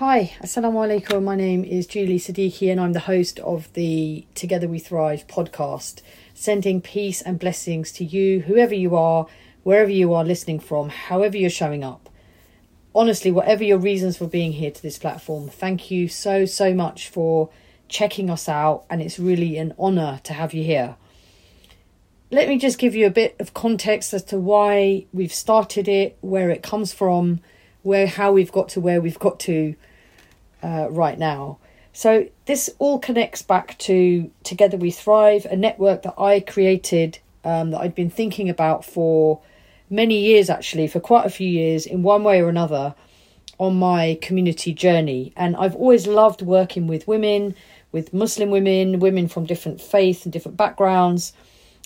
Hi, Assalamu alaikum. My name is Julie Siddiqi, and I'm the host of the Together We Thrive podcast, sending peace and blessings to you, whoever you are, wherever you are listening from, however you're showing up. Honestly, whatever your reasons for being here to this platform, thank you so, so much for checking us out, and it's really an honour to have you here. Let me just give you a bit of context as to why we've started it, where it comes from, where how we've got to where we've got to uh, right now. So this all connects back to Together We Thrive, a network that I created um, that I'd been thinking about for many years, actually, for quite a few years, in one way or another, on my community journey. And I've always loved working with women, with Muslim women, women from different faiths and different backgrounds.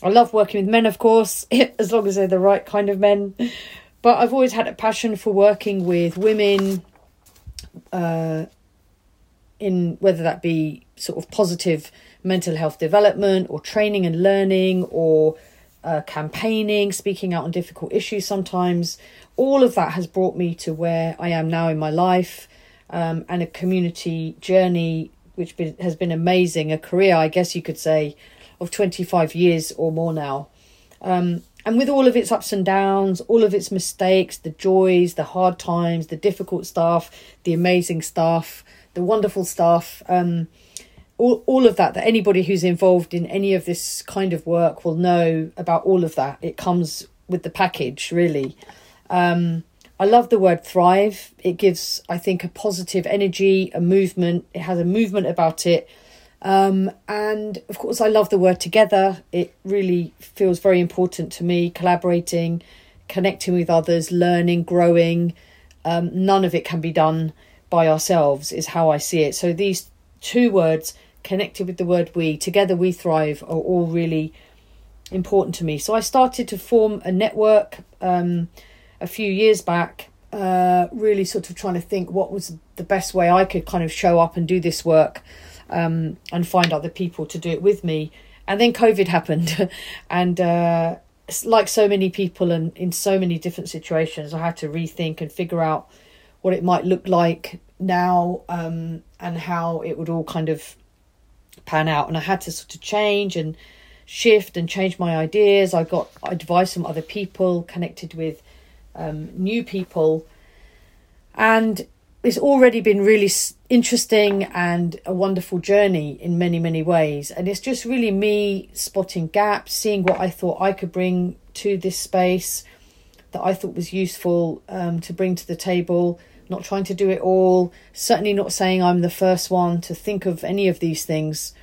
I love working with men, of course, as long as they're the right kind of men. But I've always had a passion for working with women. Uh, in whether that be sort of positive mental health development or training and learning or uh, campaigning, speaking out on difficult issues sometimes. All of that has brought me to where I am now in my life um, and a community journey which has been amazing, a career, I guess you could say, of 25 years or more now. Um, and with all of its ups and downs, all of its mistakes, the joys, the hard times, the difficult stuff, the amazing stuff, the wonderful stuff, um, all, all of that, that anybody who's involved in any of this kind of work will know about all of that. It comes with the package, really. Um, I love the word thrive. It gives, I think, a positive energy, a movement. It has a movement about it. Um, and of course, I love the word together. It really feels very important to me, collaborating, connecting with others, learning, growing. Um, none of it can be done by ourselves is how I see it. So these two words connected with the word we, together we thrive, are all really important to me. So I started to form a network um, a few years back, uh, really sort of trying to think what was the best way I could kind of show up and do this work um, and find other people to do it with me. And then COVID happened, and uh, like so many people and in so many different situations, I had to rethink and figure out what it might look like now um, and how it would all kind of pan out. And I had to sort of change and shift and change my ideas. I got advice from other people, connected with um, new people. And it's already been really interesting and a wonderful journey in many, many ways. And it's just really me spotting gaps, seeing what I thought I could bring to this space that I thought was useful um, to bring to the table not trying to do it all, certainly not saying I'm the first one to think of any of these things.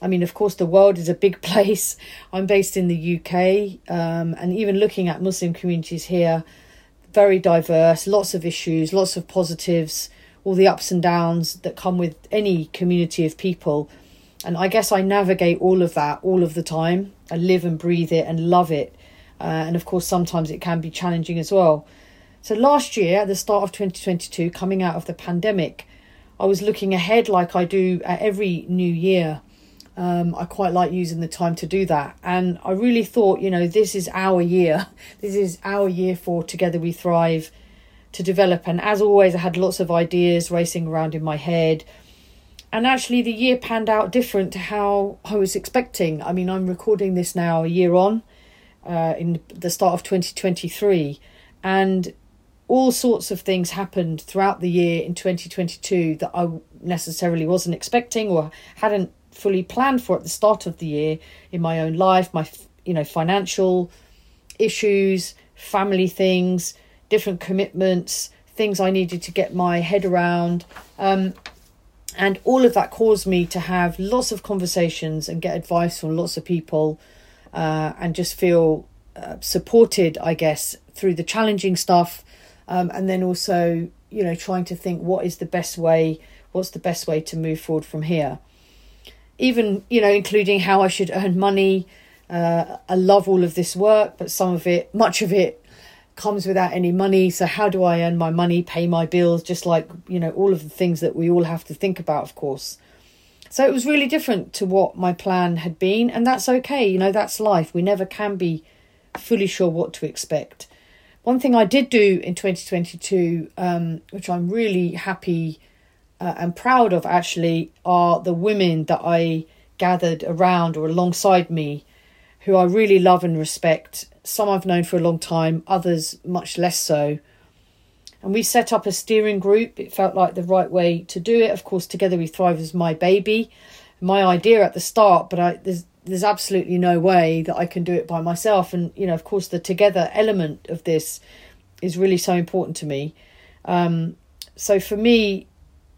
I mean, of course, the world is a big place. I'm based in the UK, um, and even looking at Muslim communities here, very diverse, lots of issues, lots of positives, all the ups and downs that come with any community of people. And I guess I navigate all of that all of the time. I live and breathe it and love it. Uh, and of course, sometimes it can be challenging as well. So last year, at the start of 2022, coming out of the pandemic, I was looking ahead like I do at every new year. Um, I quite like using the time to do that. And I really thought, you know, this is our year. This is our year for Together We Thrive to develop. And as always, I had lots of ideas racing around in my head. And actually, the year panned out different to how I was expecting. I mean, I'm recording this now a year on, uh, in the start of 2023. And all sorts of things happened throughout the year in 2022 that I necessarily wasn't expecting or hadn't fully planned for at the start of the year in my own life, my you know financial issues, family things, different commitments, things I needed to get my head around. Um, and all of that caused me to have lots of conversations and get advice from lots of people uh, and just feel uh, supported, I guess, through the challenging stuff um, and then also you know trying to think what is the best way what's the best way to move forward from here? Even you know including how i should earn money uh, i love all of this work but some of it much of it comes without any money. So how do i earn my money pay my bills? Just like you know all of the things that we all have to think about of course. So it was really different to what my plan had been and that's okay. You know that's life. We never can be fully sure what to expect one thing I did do in 2022, um, which I'm really happy uh, and proud of actually are the women that I gathered around or alongside me who I really love and respect. Some I've known for a long time, others much less so. And we set up a steering group. It felt like the right way to do it. Of course, Together We Thrive is my baby, my idea at the start, but I, there's there's absolutely no way that I can do it by myself. And you know, of course, the together element of this is really so important to me. Um, so for me,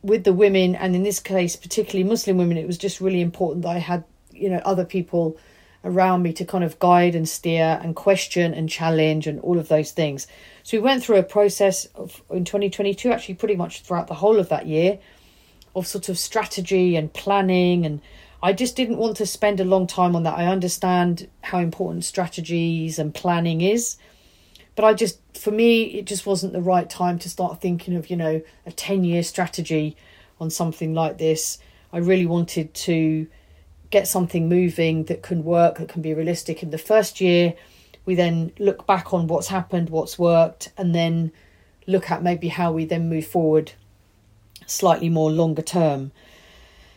with the women, and in this case, particularly Muslim women, it was just really important that I had you know other people around me to kind of guide and steer and question and challenge and all of those things. So we went through a process of in 2022, actually pretty much throughout the whole of that year, of sort of strategy and planning and I just didn't want to spend a long time on that. I understand how important strategies and planning is, but I just, for me, it just wasn't the right time to start thinking of, you know, a 10 year strategy on something like this. I really wanted to get something moving that can work, that can be realistic. In the first year, we then look back on what's happened, what's worked, and then look at maybe how we then move forward slightly more longer term.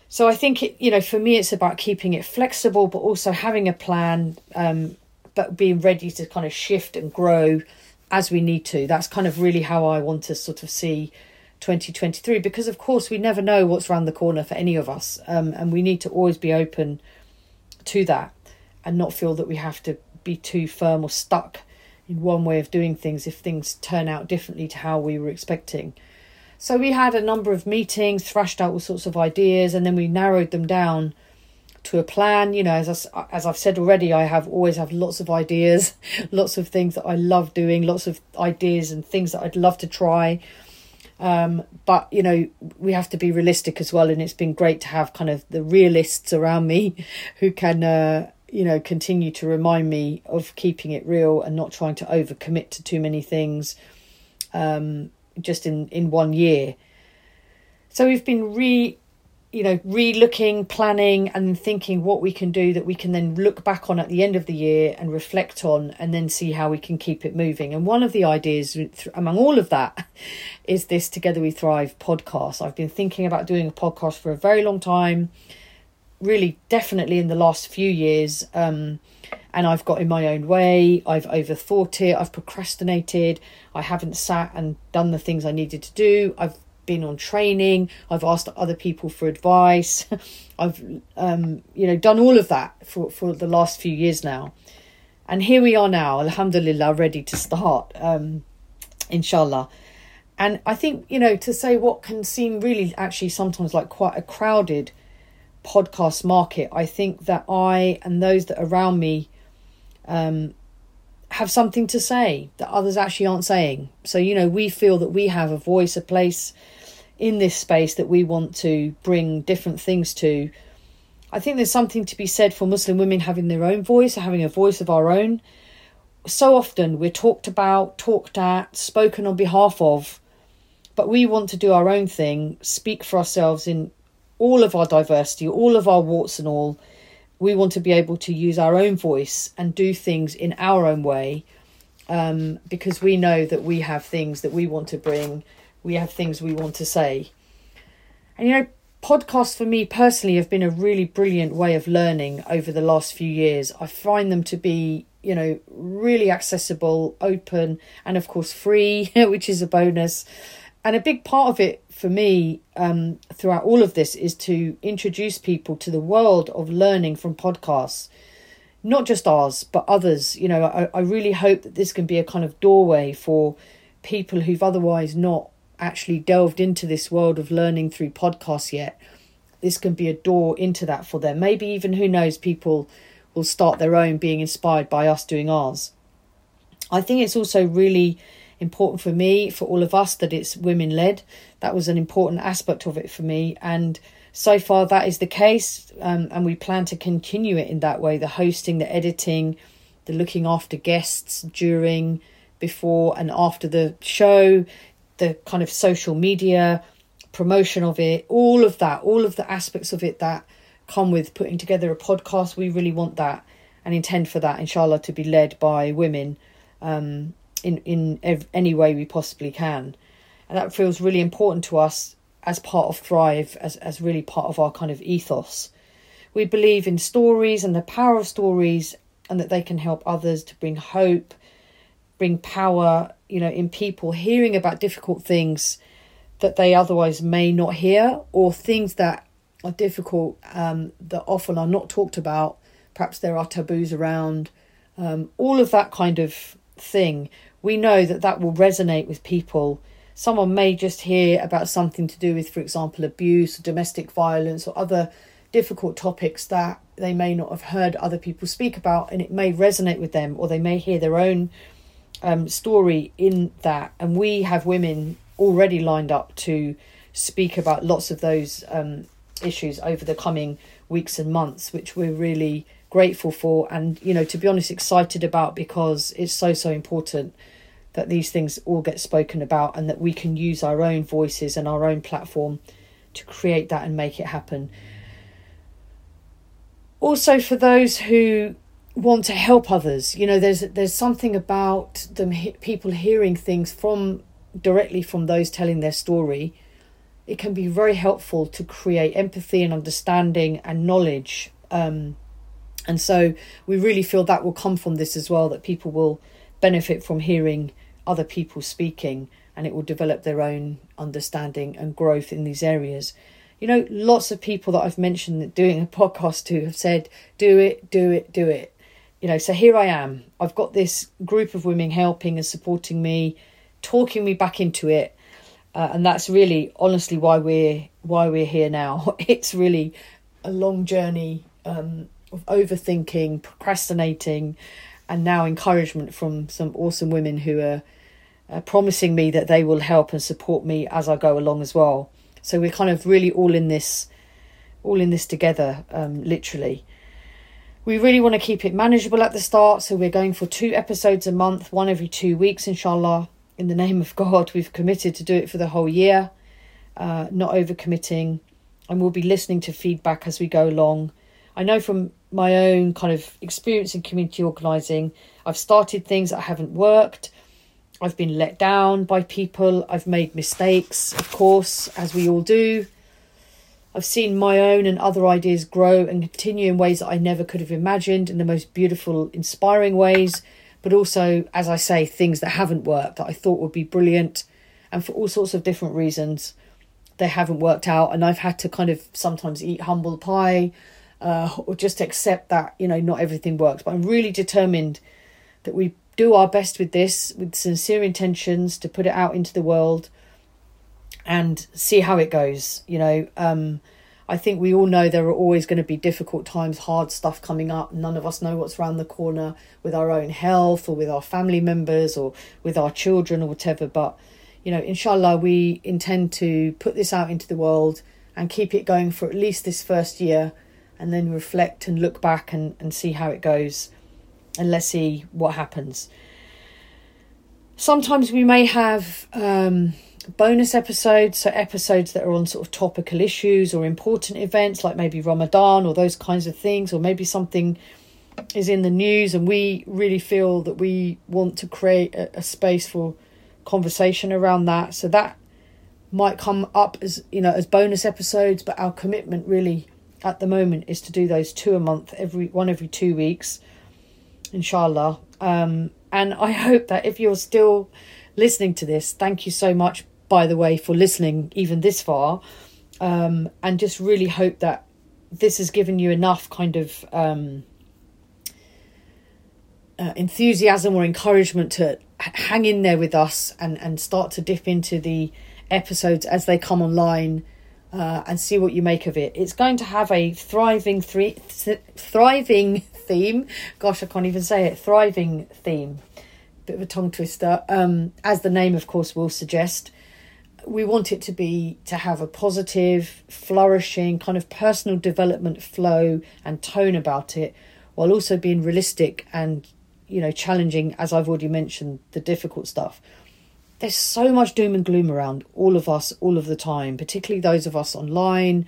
So I think it, you know, for me, it's about keeping it flexible, but also having a plan, um, but being ready to kind of shift and grow as we need to. That's kind of really how I want to sort of see 2023, because of course we never know what's around the corner for any of us, um, and we need to always be open to that and not feel that we have to be too firm or stuck in one way of doing things if things turn out differently to how we were expecting. So we had a number of meetings, thrashed out all sorts of ideas, and then we narrowed them down to a plan. You know, as I, as I've said already, I have always have lots of ideas, lots of things that I love doing, lots of ideas and things that I'd love to try. Um, but you know, we have to be realistic as well, and it's been great to have kind of the realists around me who can. Uh, you know, continue to remind me of keeping it real and not trying to overcommit to too many things. Um, just in in one year. So we've been re you know re-looking planning and thinking what we can do that we can then look back on at the end of the year and reflect on and then see how we can keep it moving and one of the ideas among all of that is this together we thrive podcast i've been thinking about doing a podcast for a very long time really definitely in the last few years um, and I've got in my own way. I've overthought it. I've procrastinated. I haven't sat and done the things I needed to do. I've been on training. I've asked other people for advice. I've um, you know done all of that for for the last few years now, and here we are now, Alhamdulillah, ready to start, um, inshallah. And I think you know to say what can seem really actually sometimes like quite a crowded podcast market. I think that I and those that around me um, have something to say that others actually aren't saying. So, you know, we feel that we have a voice, a place in this space that we want to bring different things to. I think there's something to be said for Muslim women having their own voice, having a voice of our own. So often we're talked about, talked at, spoken on behalf of, but we want to do our own thing, speak for ourselves in all of our diversity, all of our warts and all, we want to be able to use our own voice and do things in our own way um, because we know that we have things that we want to bring, we have things we want to say. And you know, podcasts for me personally have been a really brilliant way of learning over the last few years. I find them to be, you know, really accessible, open, and of course free, which is a bonus. And a big part of it for me um, throughout all of this is to introduce people to the world of learning from podcasts, not just ours, but others. You know, I, I really hope that this can be a kind of doorway for people who've otherwise not actually delved into this world of learning through podcasts yet. This can be a door into that for them. Maybe even, who knows, people will start their own being inspired by us doing ours. I think it's also really important for me, for all of us, that it's women led. That was an important aspect of it for me. And so far, that is the case. Um, and we plan to continue it in that way the hosting, the editing, the looking after guests during, before, and after the show, the kind of social media promotion of it, all of that, all of the aspects of it that come with putting together a podcast. We really want that and intend for that, inshallah, to be led by women. Um, in in ev- any way we possibly can, and that feels really important to us. as part of Thrive, as, as really part of our kind of ethos. We believe in stories and the power of stories and that they can help others to bring hope, bring power, you know, in people hearing about difficult things that they otherwise may not hear or things that are difficult um, that often are not talked about. Perhaps there are taboos around, um, all of that kind of thing. We know that that will resonate with people. Someone may just hear about something to do with, for example, abuse, or domestic violence, or other difficult topics that they may not have heard other people speak about, and it may resonate with them, or they may hear their own um, story in that. And we have women already lined up to speak about lots of those um, issues over the coming weeks and months, which we're really grateful for and, you know, to be honest, excited about because it's so, so important that these things all get spoken about and that we can use our own voices and our own platform to create that and make it happen. Also, for those who want to help others, you know, there's there's something about them people hearing things from directly from those telling their story, it can be very helpful to create empathy and understanding and knowledge. Um, and so we really feel that will come from this as well, that people will benefit from hearing other people speaking and it will develop their own understanding and growth in these areas. You know, lots of people that I've mentioned doing a podcast to have said, do it, do it, do it. You know, so here I am. I've got this group of women helping and supporting me talking me back into it. Uh, and that's really honestly why we're why we're here now. It's really a long journey um, of overthinking, procrastinating, and now encouragement from some awesome women who are uh, promising me that they will help and support me as I go along as well. So we're kind of really all in this, all in this together, um, literally. We really want to keep it manageable at the start, so we're going for two episodes a month, one every two weeks, inshallah in the name of God, we've committed to do it for the whole year, uh, not overcommitting, and we'll be listening to feedback as we go along. I know from my own kind of experience in community organising, I've started things that haven't worked. I've been let down by people. I've made mistakes, of course, as we all do. I've seen my own and other ideas grow and continue in ways that I never could have imagined in the most beautiful, inspiring ways but also, as I say, things that haven't worked that I thought would be brilliant, and for all sorts of different reasons, they haven't worked out. And I've had to kind of sometimes eat humble pie uh, or just accept that, you know, not everything works. But I'm really determined that we do our best with this, with sincere intentions to put it out into the world and see how it goes, you know. Um, I think we all know there are always going to be difficult times, hard stuff coming up. None of us know what's around the corner with our own health or with our family members or with our children or whatever. But, you know, inshallah, we intend to put this out into the world and keep it going for at least this first year and then reflect and look back and, and see how it goes. And let's see what happens. Sometimes we may have. Um, bonus episodes, so episodes that are on sort of topical issues or important events like maybe Ramadan or those kinds of things, or maybe something is in the news and we really feel that we want to create a, a space for conversation around that. So that might come up as you know as bonus episodes, but our commitment really at the moment is to do those two a month, every one every two weeks, inshallah. Um, and I hope that if you're still listening to this, thank you so much by the way, for listening even this far. Um, and just really hope that this has given you enough kind of um, uh, enthusiasm or encouragement to hang in there with us and, and start to dip into the episodes as they come online uh, and see what you make of it. It's going to have a thriving, th- thriving theme. Gosh, I can't even say it. Thriving theme. Bit of a tongue twister. Um, as the name, of course, will suggest we want it to be to have a positive, flourishing kind of personal development flow and tone about it, while also being realistic and you know challenging, as I've already mentioned, the difficult stuff. There's so much doom and gloom around all of us all of the time, particularly those of us online.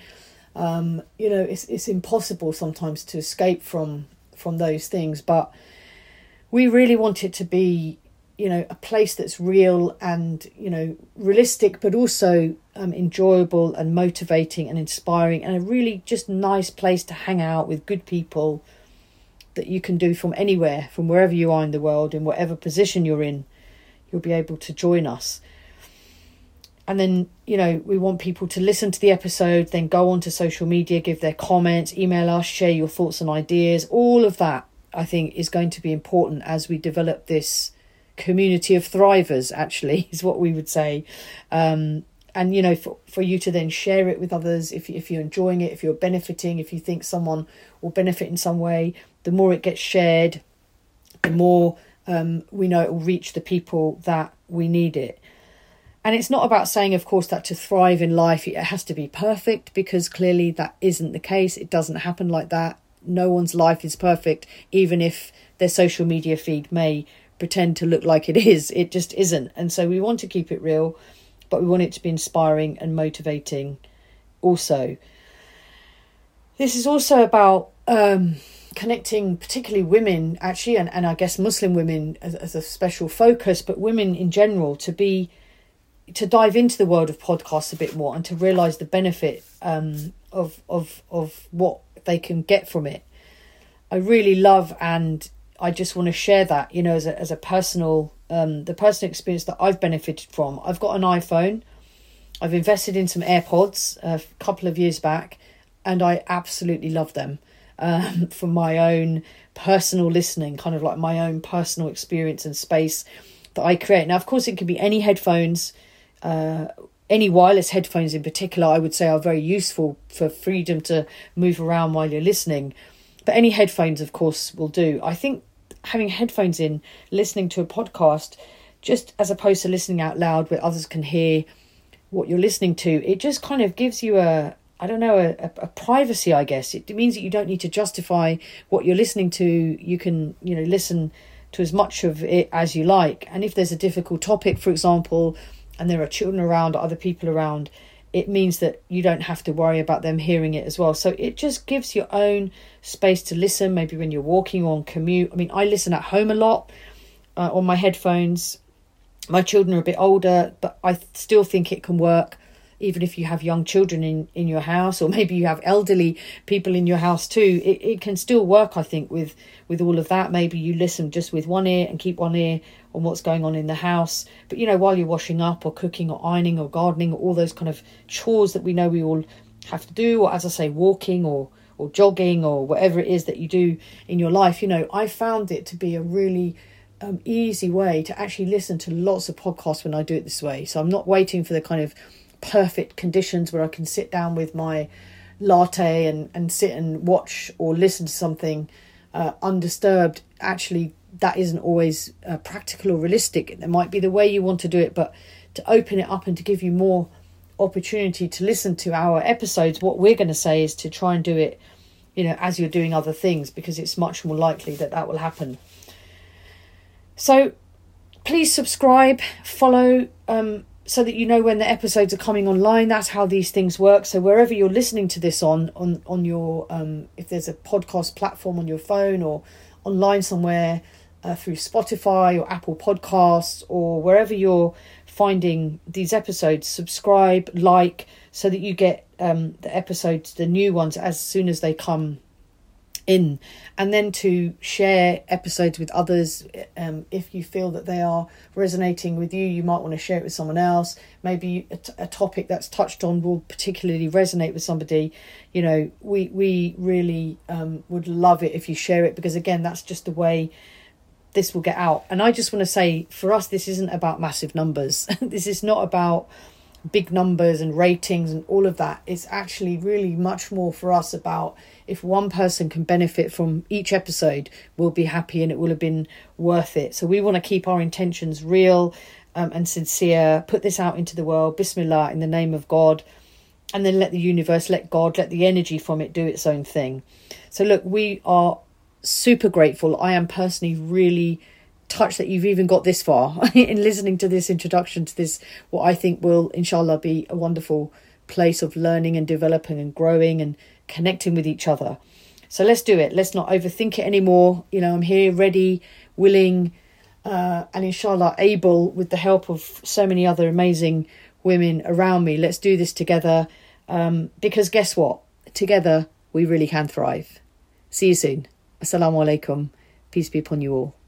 Um, you know, it's it's impossible sometimes to escape from from those things, but we really want it to be you know a place that's real and you know realistic but also um, enjoyable and motivating and inspiring and a really just nice place to hang out with good people that you can do from anywhere, from wherever you are in the world, in whatever position you're in, you'll be able to join us. And then, you know, we want people to listen to the episode, then go on to social media, give their comments, email us, share your thoughts and ideas. All of that, I think, is going to be important as we develop this community of thrivers, actually, is what we would say. Um, and you know for, for you to then share it with others if, if you're enjoying it if you're benefiting if you think someone will benefit in some way the more it gets shared the more um, we know it will reach the people that we need it. And it's not about saying of course that to thrive in life it has to be perfect because clearly that isn't the case. It doesn't happen like that. No one's life is perfect even if their social media feed may pretend to look like it is. It just isn't. And so we want to keep it real but we want it to be inspiring and motivating also. This is also about um, connecting, particularly women, actually, and, and I guess Muslim women as, as a special focus, but women in general to be to dive into the world of podcasts a bit more and to realize the benefit um, of of of what they can get from it. I really love and I just want to share that, you know, as a as a personal um, the personal experience that I've benefited from. I've got an iPhone. I've invested in some AirPods a couple of years back, and I absolutely love them um, for my own personal listening, kind of like my own personal experience and space that I create. Now, of course, it can be any headphones, uh, any wireless headphones in particular, I would say are very useful for freedom to move around while you're listening. But any headphones, of course, will do. I think having headphones in, listening to a podcast, just as opposed to listening out loud where others can hear what you're listening to, it just kind of gives you a I don't know, a, a, privacy, I guess. It means that you don't need to justify what you're listening to. You can, you know, listen to as much of it as you like. And if there's a difficult topic, for example, and there are children around, other people around, it means that you don't have to worry about them hearing it as well. So it just gives your own space to listen, maybe when you're walking or on commute. I mean, I listen at home a lot uh, on my headphones. My children are a bit older, but I still think it can work even if you have young children in, in your house or maybe you have elderly people in your house too it, it can still work i think with with all of that maybe you listen just with one ear and keep one ear on what's going on in the house but you know while you're washing up or cooking or ironing or gardening or all those kind of chores that we know we all have to do or as i say walking or or jogging or whatever it is that you do in your life you know i found it to be a really um, easy way to actually listen to lots of podcasts when I do it this way. So I'm not waiting for the kind of perfect conditions where I can sit down with my latte and, and sit and watch or listen to something uh, undisturbed, actually, that isn't always uh, practical or realistic. It might be the way you want to do it, but to open it up and to give you more opportunity to listen to our episodes, what we're going to say is to try and do it, you know, as you're doing other things because it's much more likely that that will happen. So please subscribe, follow, um, so that you know when the episodes are coming online. That's how these things work. So wherever you're listening to this on on on your um, if there's a podcast platform on your phone or online somewhere uh, through Spotify or Apple Podcasts or wherever you're finding these episodes, subscribe, like, so that you get um, the episodes, the new ones, as soon as they come in. And then to share episodes with others um, if you feel that they are resonating with you you might want to share it with someone else. Maybe a, t- a topic that's touched on will particularly resonate with somebody. You know we we really um, would love it if you share it because again that's just the way this will get out. And i just want to say for us this isn't about massive numbers. This is not about big numbers and ratings and all of that it's actually really much more for us about if one person can benefit from each episode, we'll be happy and it will have been worth it. So we want to keep our intentions real um, and sincere, put this out into the world, Bismillah, in the name of God, and then let the universe, let God, let the energy from it do its own thing. So, look, we are super grateful. I am personally really touched that you've even got this far in listening to this introduction to this, what I think will, inshallah, be a wonderful place of learning and developing and growing and connecting with each other. So let's do it. Let's not overthink it anymore. You know, I'm here, ready, willing, uh, and inshallah able, with the help of so many other amazing women around me. Let's do this together. Um, because guess what? Together, we really can thrive. See you soon. Assalamu alaikum. Peace be upon you all.